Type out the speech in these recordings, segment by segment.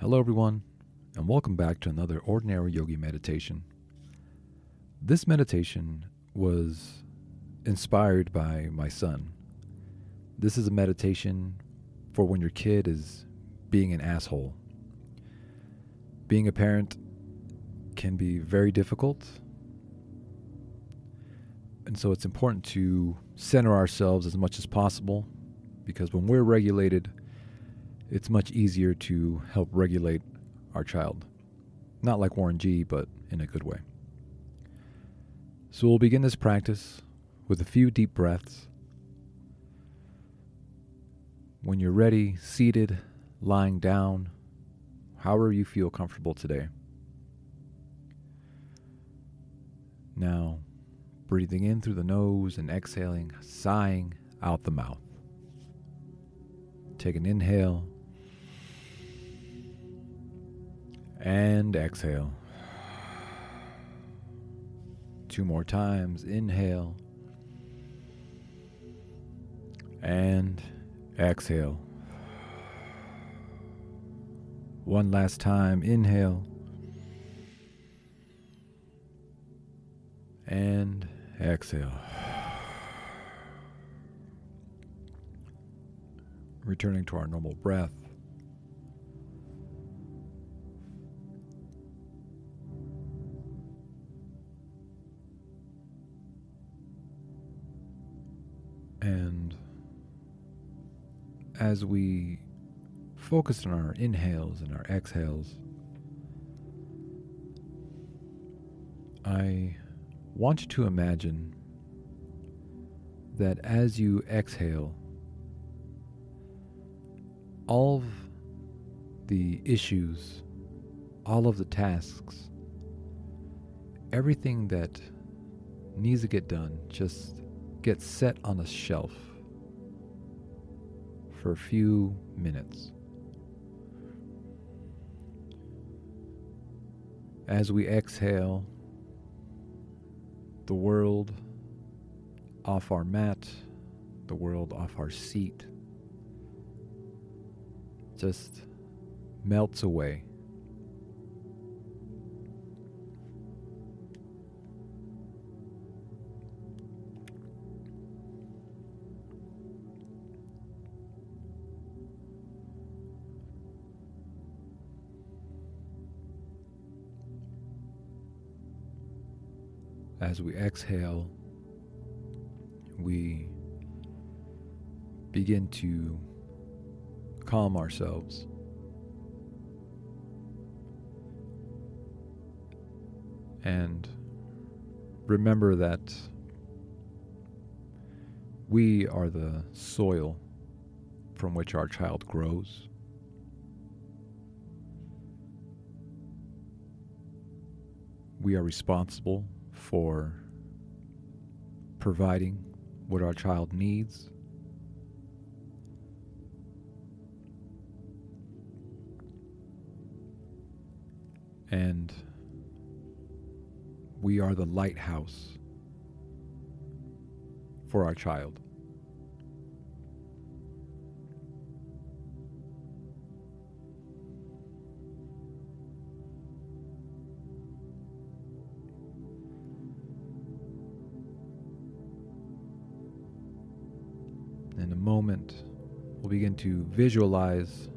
Hello, everyone, and welcome back to another Ordinary Yogi meditation. This meditation was inspired by my son. This is a meditation for when your kid is being an asshole. Being a parent can be very difficult, and so it's important to center ourselves as much as possible because when we're regulated, it's much easier to help regulate our child. Not like Warren G, but in a good way. So we'll begin this practice with a few deep breaths. When you're ready, seated, lying down, however you feel comfortable today. Now, breathing in through the nose and exhaling, sighing out the mouth. Take an inhale and exhale. Two more times. Inhale and exhale. One last time. Inhale and exhale. Returning to our normal breath. And as we focus on our inhales and our exhales, I want you to imagine that as you exhale, all of the issues, all of the tasks, everything that needs to get done just gets set on a shelf for a few minutes. As we exhale, the world off our mat, the world off our seat, just melts away. As we exhale, we begin to calm ourselves. And remember that we are the soil from which our child grows. We are responsible for providing what our child needs. And we are the lighthouse for our child. Moment, we'll begin to visualize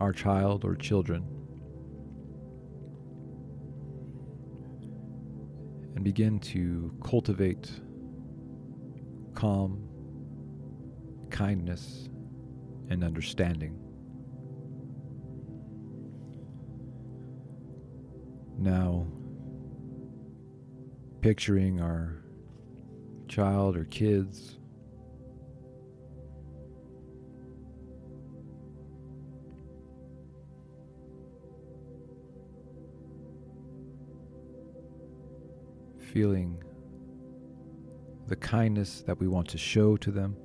our child or children and begin to cultivate calm, kindness, and understanding. Now, picturing our child or kids feeling the kindness that we want to show to them.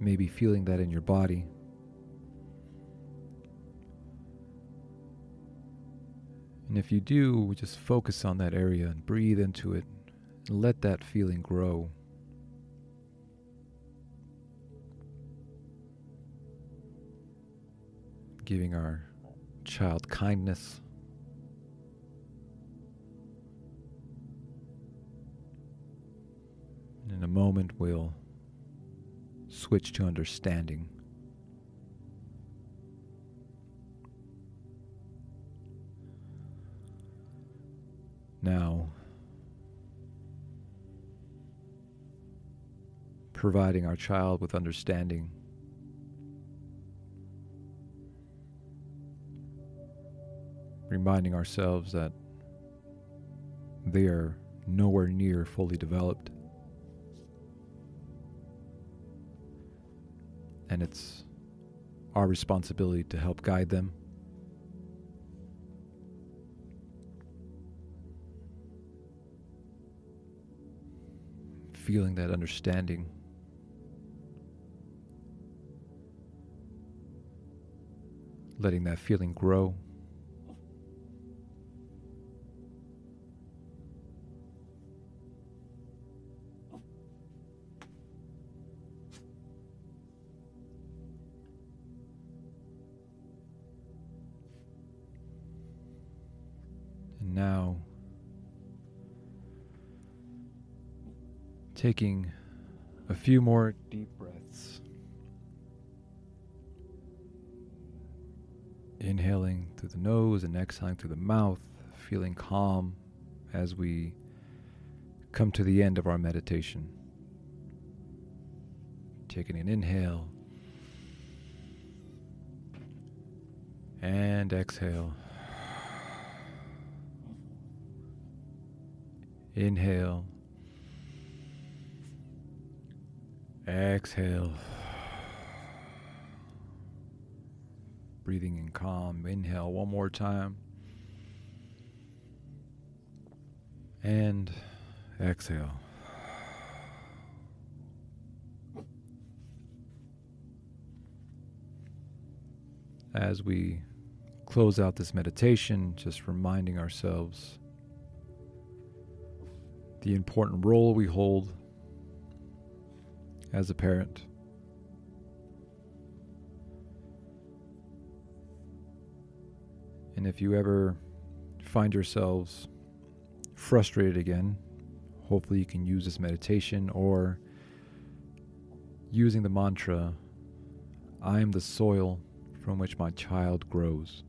Maybe feeling that in your body. And if you do, just focus on that area and breathe into it And Let that feeling grow. Giving our child kindness. And In a moment, we'll switch to understanding. Now, providing our child with understanding. Reminding ourselves that they are nowhere near fully developed. And it's our responsibility to help guide them. Feeling that understanding. letting that feeling grow. Taking a few more deep breaths. Inhaling through the nose and exhaling through the mouth, feeling calm as we come to the end of our meditation. Taking an inhale and exhale. Inhale. Exhale. Breathing in calm. Inhale one more time. And exhale. As we close out this meditation, just reminding ourselves the important role we hold as a parent. And if you ever find yourselves frustrated again, hopefully you can use this meditation or using the mantra I am the soil from which my child grows.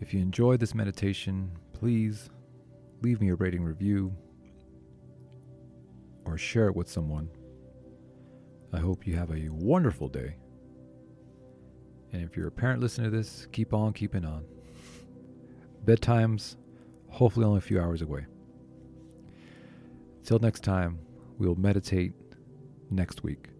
If you enjoyed this meditation, please leave me a rating review or share it with someone. I hope you have a wonderful day. And if you're a parent listening to this, keep on keeping on. Bedtime's hopefully only a few hours away. Till next time, we'll meditate next week.